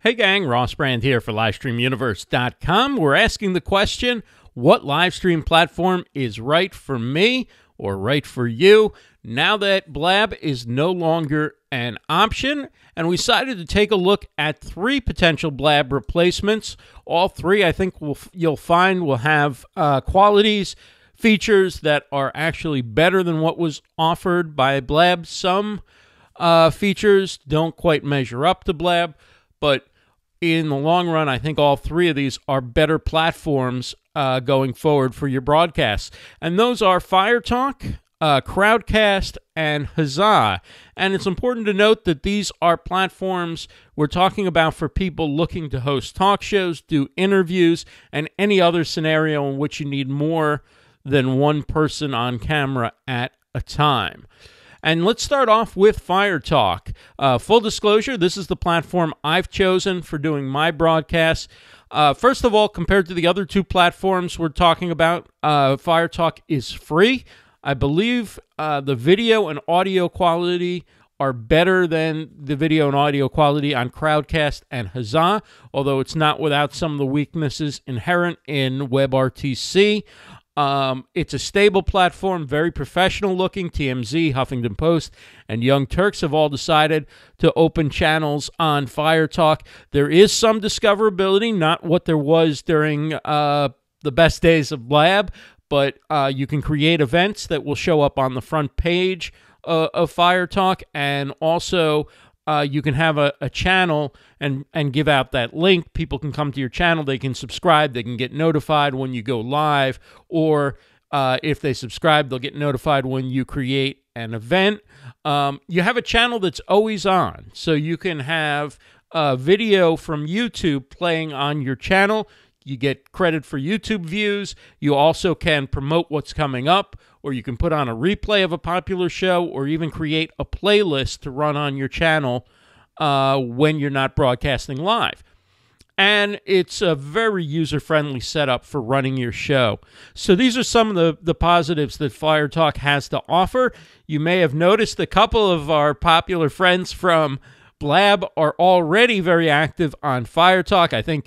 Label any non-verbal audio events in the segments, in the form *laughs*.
Hey gang, Ross Brand here for LivestreamUniverse.com. We're asking the question what live stream platform is right for me or right for you now that Blab is no longer an option? And we decided to take a look at three potential Blab replacements. All three, I think, will, you'll find will have uh, qualities, features that are actually better than what was offered by Blab. Some uh, features don't quite measure up to Blab but in the long run, I think all three of these are better platforms uh, going forward for your broadcasts. And those are Firetalk, uh, Crowdcast, and Huzza. And it's important to note that these are platforms we're talking about for people looking to host talk shows, do interviews, and any other scenario in which you need more than one person on camera at a time. And let's start off with Firetalk. Uh, full disclosure this is the platform I've chosen for doing my broadcasts. Uh, first of all, compared to the other two platforms we're talking about, uh, Firetalk is free. I believe uh, the video and audio quality are better than the video and audio quality on Crowdcast and Huzza, although it's not without some of the weaknesses inherent in WebRTC. Um, it's a stable platform, very professional looking. TMZ, Huffington Post, and Young Turks have all decided to open channels on Firetalk. There is some discoverability, not what there was during uh, the best days of Blab, but uh, you can create events that will show up on the front page uh, of Firetalk and also uh, you can have a, a channel and and give out that link. People can come to your channel. They can subscribe. They can get notified when you go live, or uh, if they subscribe, they'll get notified when you create an event. Um, you have a channel that's always on, so you can have a video from YouTube playing on your channel. You get credit for YouTube views. You also can promote what's coming up, or you can put on a replay of a popular show, or even create a playlist to run on your channel uh, when you're not broadcasting live. And it's a very user friendly setup for running your show. So, these are some of the, the positives that Firetalk has to offer. You may have noticed a couple of our popular friends from Blab are already very active on Firetalk. I think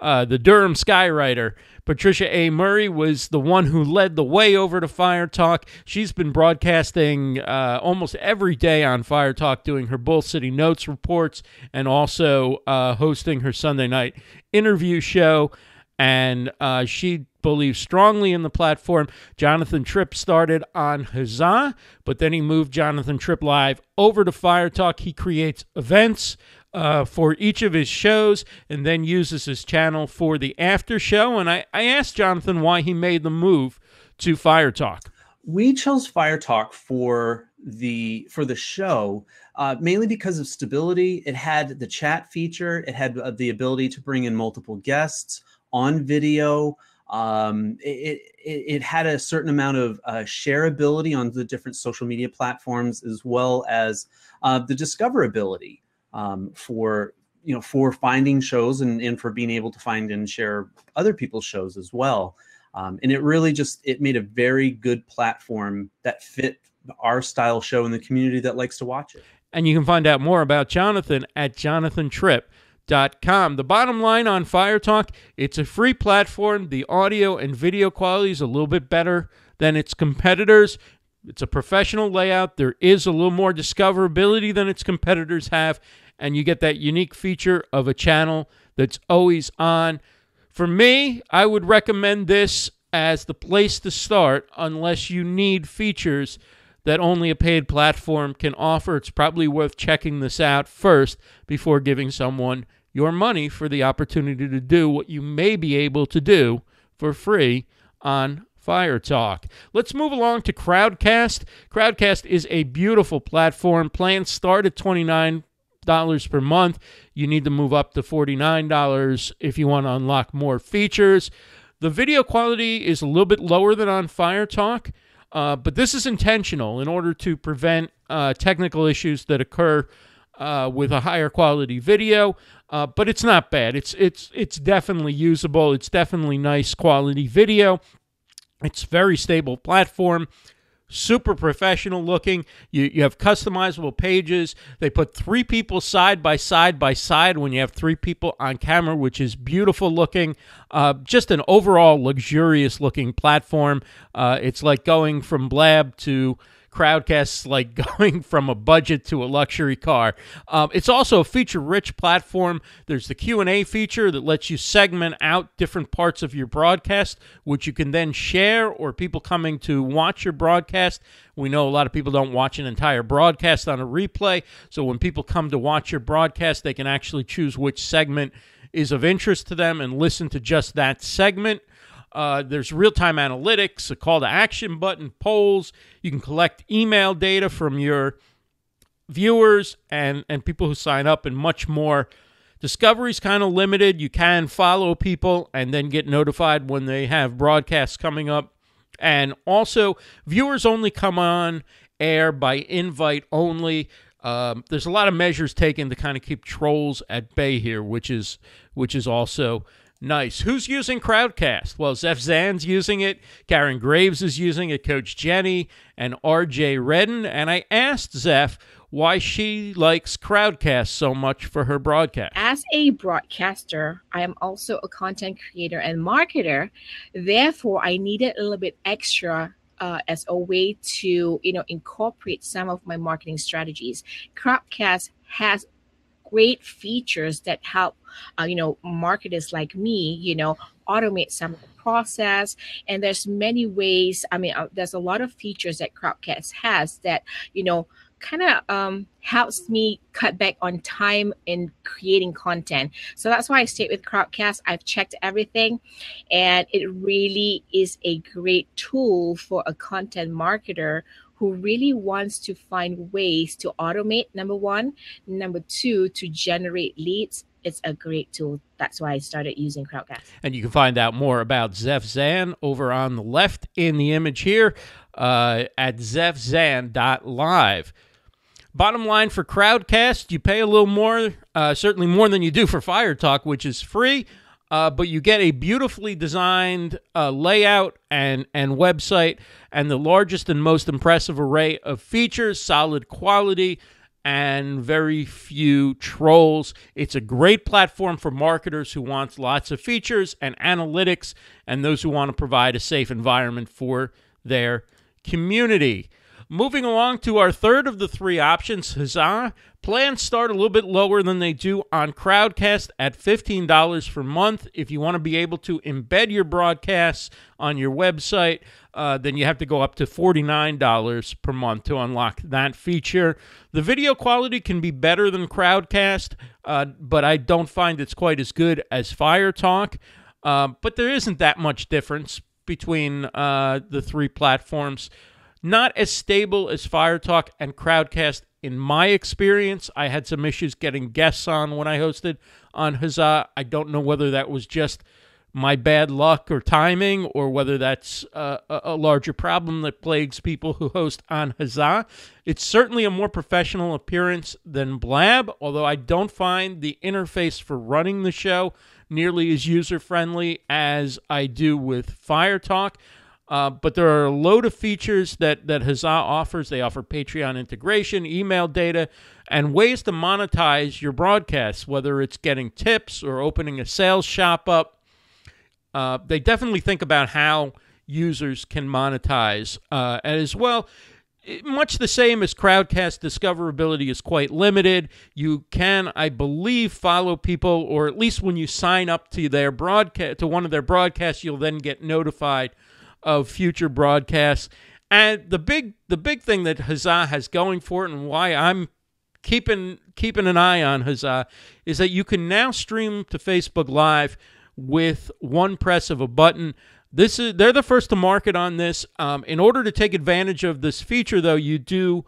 uh, the Durham Skywriter. Patricia A. Murray was the one who led the way over to Firetalk. She's been broadcasting uh, almost every day on Firetalk, doing her Bull City Notes reports and also uh, hosting her Sunday night interview show. And uh, she believes strongly in the platform. Jonathan Tripp started on Huzza, but then he moved Jonathan Tripp Live over to Firetalk. He creates events uh, for each of his shows and then uses his channel for the after show. And I, I asked Jonathan why he made the move to Firetalk. We chose Firetalk for the for the show uh, mainly because of stability. It had the chat feature. It had uh, the ability to bring in multiple guests on video. Um, it, it, it, had a certain amount of uh, shareability on the different social media platforms, as well as uh, the discoverability um, for you know for finding shows and, and for being able to find and share other people's shows as well. Um, and it really just it made a very good platform that fit our style show and the community that likes to watch it. And you can find out more about jonathan at jonathantripp.com the bottom line on firetalk it's a free platform. The audio and video quality is a little bit better than its competitors. It's a professional layout. There is a little more discoverability than its competitors have, and you get that unique feature of a channel that's always on. For me, I would recommend this as the place to start unless you need features that only a paid platform can offer. It's probably worth checking this out first before giving someone your money for the opportunity to do what you may be able to do for free on Firetalk. Let's move along to Crowdcast. Crowdcast is a beautiful platform. Plans start at $29 per month. You need to move up to $49 if you want to unlock more features. The video quality is a little bit lower than on Firetalk, uh, but this is intentional in order to prevent uh, technical issues that occur uh, with a higher quality video. Uh, but it's not bad. It's it's it's definitely usable. It's definitely nice quality video. It's very stable platform. Super professional looking. You, you have customizable pages. They put three people side by side by side when you have three people on camera, which is beautiful looking. Uh, just an overall luxurious looking platform. Uh, it's like going from Blab to Crowdcast's like *laughs* going from a budget to a luxury car. Um, it's also a feature-rich platform. There's the Q&A feature that lets you segment out different parts of your broadcast, which you can then share, or people coming to watch your broadcast. We know a lot of people don't watch an entire broadcast on a replay, so when people come to watch your broadcast, they can actually choose which segment is of interest to them and listen to just that segment. Uh, there's real time analytics, a call to action button, polls. You can collect email data from your viewers and, and people who sign up, and much more. Discovery's kind of limited. You can follow people and then get notified when they have broadcasts coming up. And also, viewers only come on air by invite only. Um, there's a lot of measures taken to kind of keep trolls at bay here, which is which is also Nice. Who's using Crowdcast? Well, Zef Zan's using it. Karen Graves is using it. Coach Jenny and RJ Redden. And I asked Zef why she likes Crowdcast so much for her broadcast. As a broadcaster, I am also a content creator and marketer. Therefore, I needed a little bit extra uh, as a way to you know incorporate some of my marketing strategies. Crowdcast has great features that help uh, you know marketers like me you know automate some process. And there's many ways i mean uh, there's a lot of features that crowdcast has that you know kind of um, helps me cut back on time in creating content. So that's why I stayed with Crowdcast. I've checked everything, and it really is a great tool for a content marketer who really wants to find ways to automate, number one. Number two, to generate leads. It's a great tool. That's why I started using Crowdcast. And you can find out more about Zef Zan over on the left in the image here uh, at zefzan.live. Bottom line for Crowdcast, you pay a little more, uh, certainly more than you do for Firetalk, which is free. Uh, but you get a beautifully designed uh, layout and, and website and the largest and most impressive array of features, solid quality, and very few trolls. It's a great platform for marketers who want lots of features and analytics and those who want to provide a safe environment for their community. Moving along to our third of the three options, Huzza. Plans start a little bit lower than they do on Crowdcast at $15 per month. If you want to be able to embed your broadcasts on your website, uh, then you have to go up to $49 per month to unlock that feature. The video quality can be better than Crowdcast, uh, but I don't find it's quite as good as Firetalk. Uh, but there isn't that much difference between uh, the three platforms. Not as stable as Firetalk and Crowdcast in my experience. I had some issues getting guests on when I hosted on Huzza. I don't know whether that was just my bad luck or timing, or whether that's uh, a larger problem that plagues people who host on Huzza. It's certainly a more professional appearance than Blab, although I don't find the interface for running the show nearly as user friendly as I do with Firetalk. Uh, but there are a load of features that, that Huzza offers. They offer Patreon integration, email data, and ways to monetize your broadcasts, whether it's getting tips or opening a sales shop up. Uh, they definitely think about how users can monetize. Uh, as well, much the same as Crowdcast, discoverability is quite limited. You can, I believe, follow people, or at least when you sign up to their broadcast to one of their broadcasts, you'll then get notified of future broadcasts. And the big the big thing that Huzza has going for it and why I'm keeping keeping an eye on Huzza is that you can now stream to Facebook Live with one press of a button. This is they're the first to market on this. Um, in order to take advantage of this feature, though, you do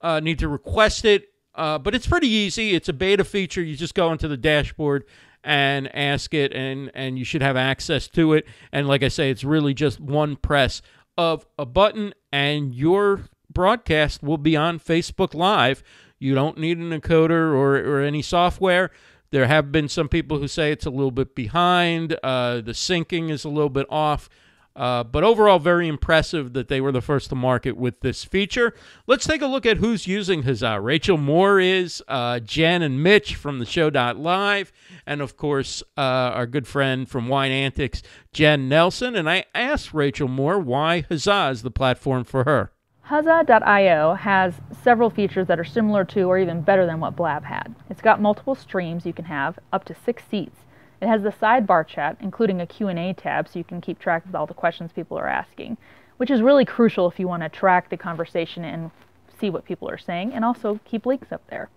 uh, need to request it. Uh, but it's pretty easy. It's a beta feature. You just go into the dashboard and ask it, and and you should have access to it. And like I say, it's really just one press of a button, and your broadcast will be on Facebook Live. You don't need an encoder or, or any software. There have been some people who say it's a little bit behind. Uh, the syncing is a little bit off. Uh, but overall, very impressive that they were the first to market with this feature. Let's take a look at who's using Huzza. Rachel Moore is, uh, Jen and Mitch from the show.live, and of course, uh, our good friend from Wine Antics, Jen Nelson. And I asked Rachel Moore why Huzza is the platform for her. Huzza.io has several features that are similar to or even better than what Blab had. It's got multiple streams you can have, up to six seats. It has the sidebar chat, including a Q&A tab so you can keep track of all the questions people are asking, which is really crucial if you want to track the conversation and see what people are saying and also keep links up there.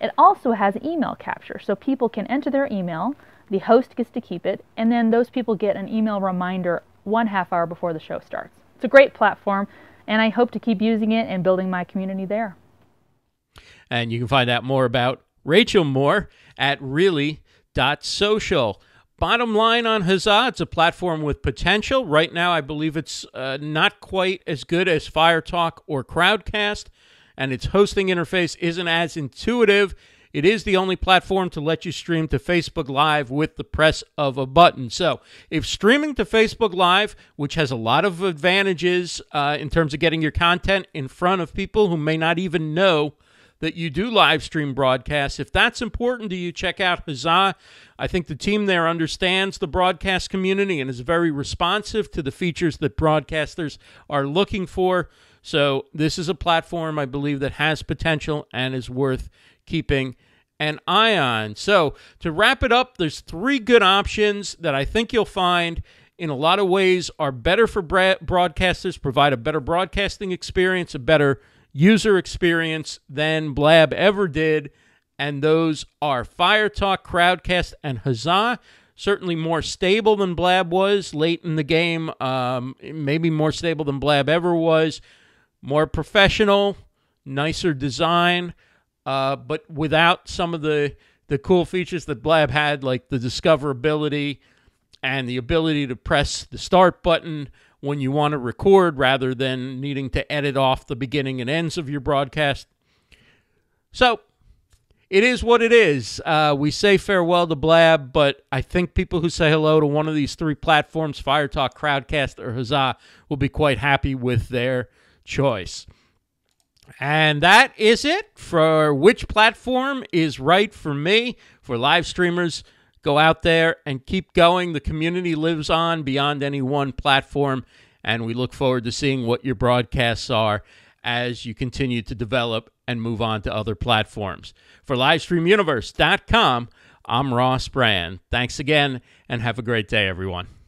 It also has email capture, so people can enter their email, the host gets to keep it, and then those people get an email reminder one half hour before the show starts. It's a great platform and I hope to keep using it and building my community there. And you can find out more about Rachel Moore at really.social. Bottom line on Huzza, it's a platform with potential. Right now, I believe it's uh, not quite as good as Firetalk or Crowdcast, and its hosting interface isn't as intuitive it is the only platform to let you stream to Facebook Live with the press of a button. So, if streaming to Facebook Live, which has a lot of advantages uh, in terms of getting your content in front of people who may not even know that you do live stream broadcasts, if that's important to you, check out Huzza. I think the team there understands the broadcast community and is very responsive to the features that broadcasters are looking for. So, this is a platform I believe that has potential and is worth keeping an eye on. So, to wrap it up, there's three good options that I think you'll find in a lot of ways are better for broadcasters, provide a better broadcasting experience, a better user experience than Blab ever did. And those are Firetalk, Crowdcast, and Huzza. Certainly more stable than Blab was late in the game, um, maybe more stable than Blab ever was. More professional, nicer design uh, but without some of the the cool features that Blab had, like the discoverability and the ability to press the start button when you want to record rather than needing to edit off the beginning and ends of your broadcast. So it is what it is. Uh, we say farewell to Blab, but I think people who say hello to one of these three platforms, Firetalk, Crowdcast, or Huzza, will be quite happy with their choice. And that is it for which platform is right for me. For live streamers, go out there and keep going. The community lives on beyond any one platform, and we look forward to seeing what your broadcasts are as you continue to develop and move on to other platforms. For LivestreamUniverse.com, I'm Ross Brand. Thanks again, and have a great day, everyone.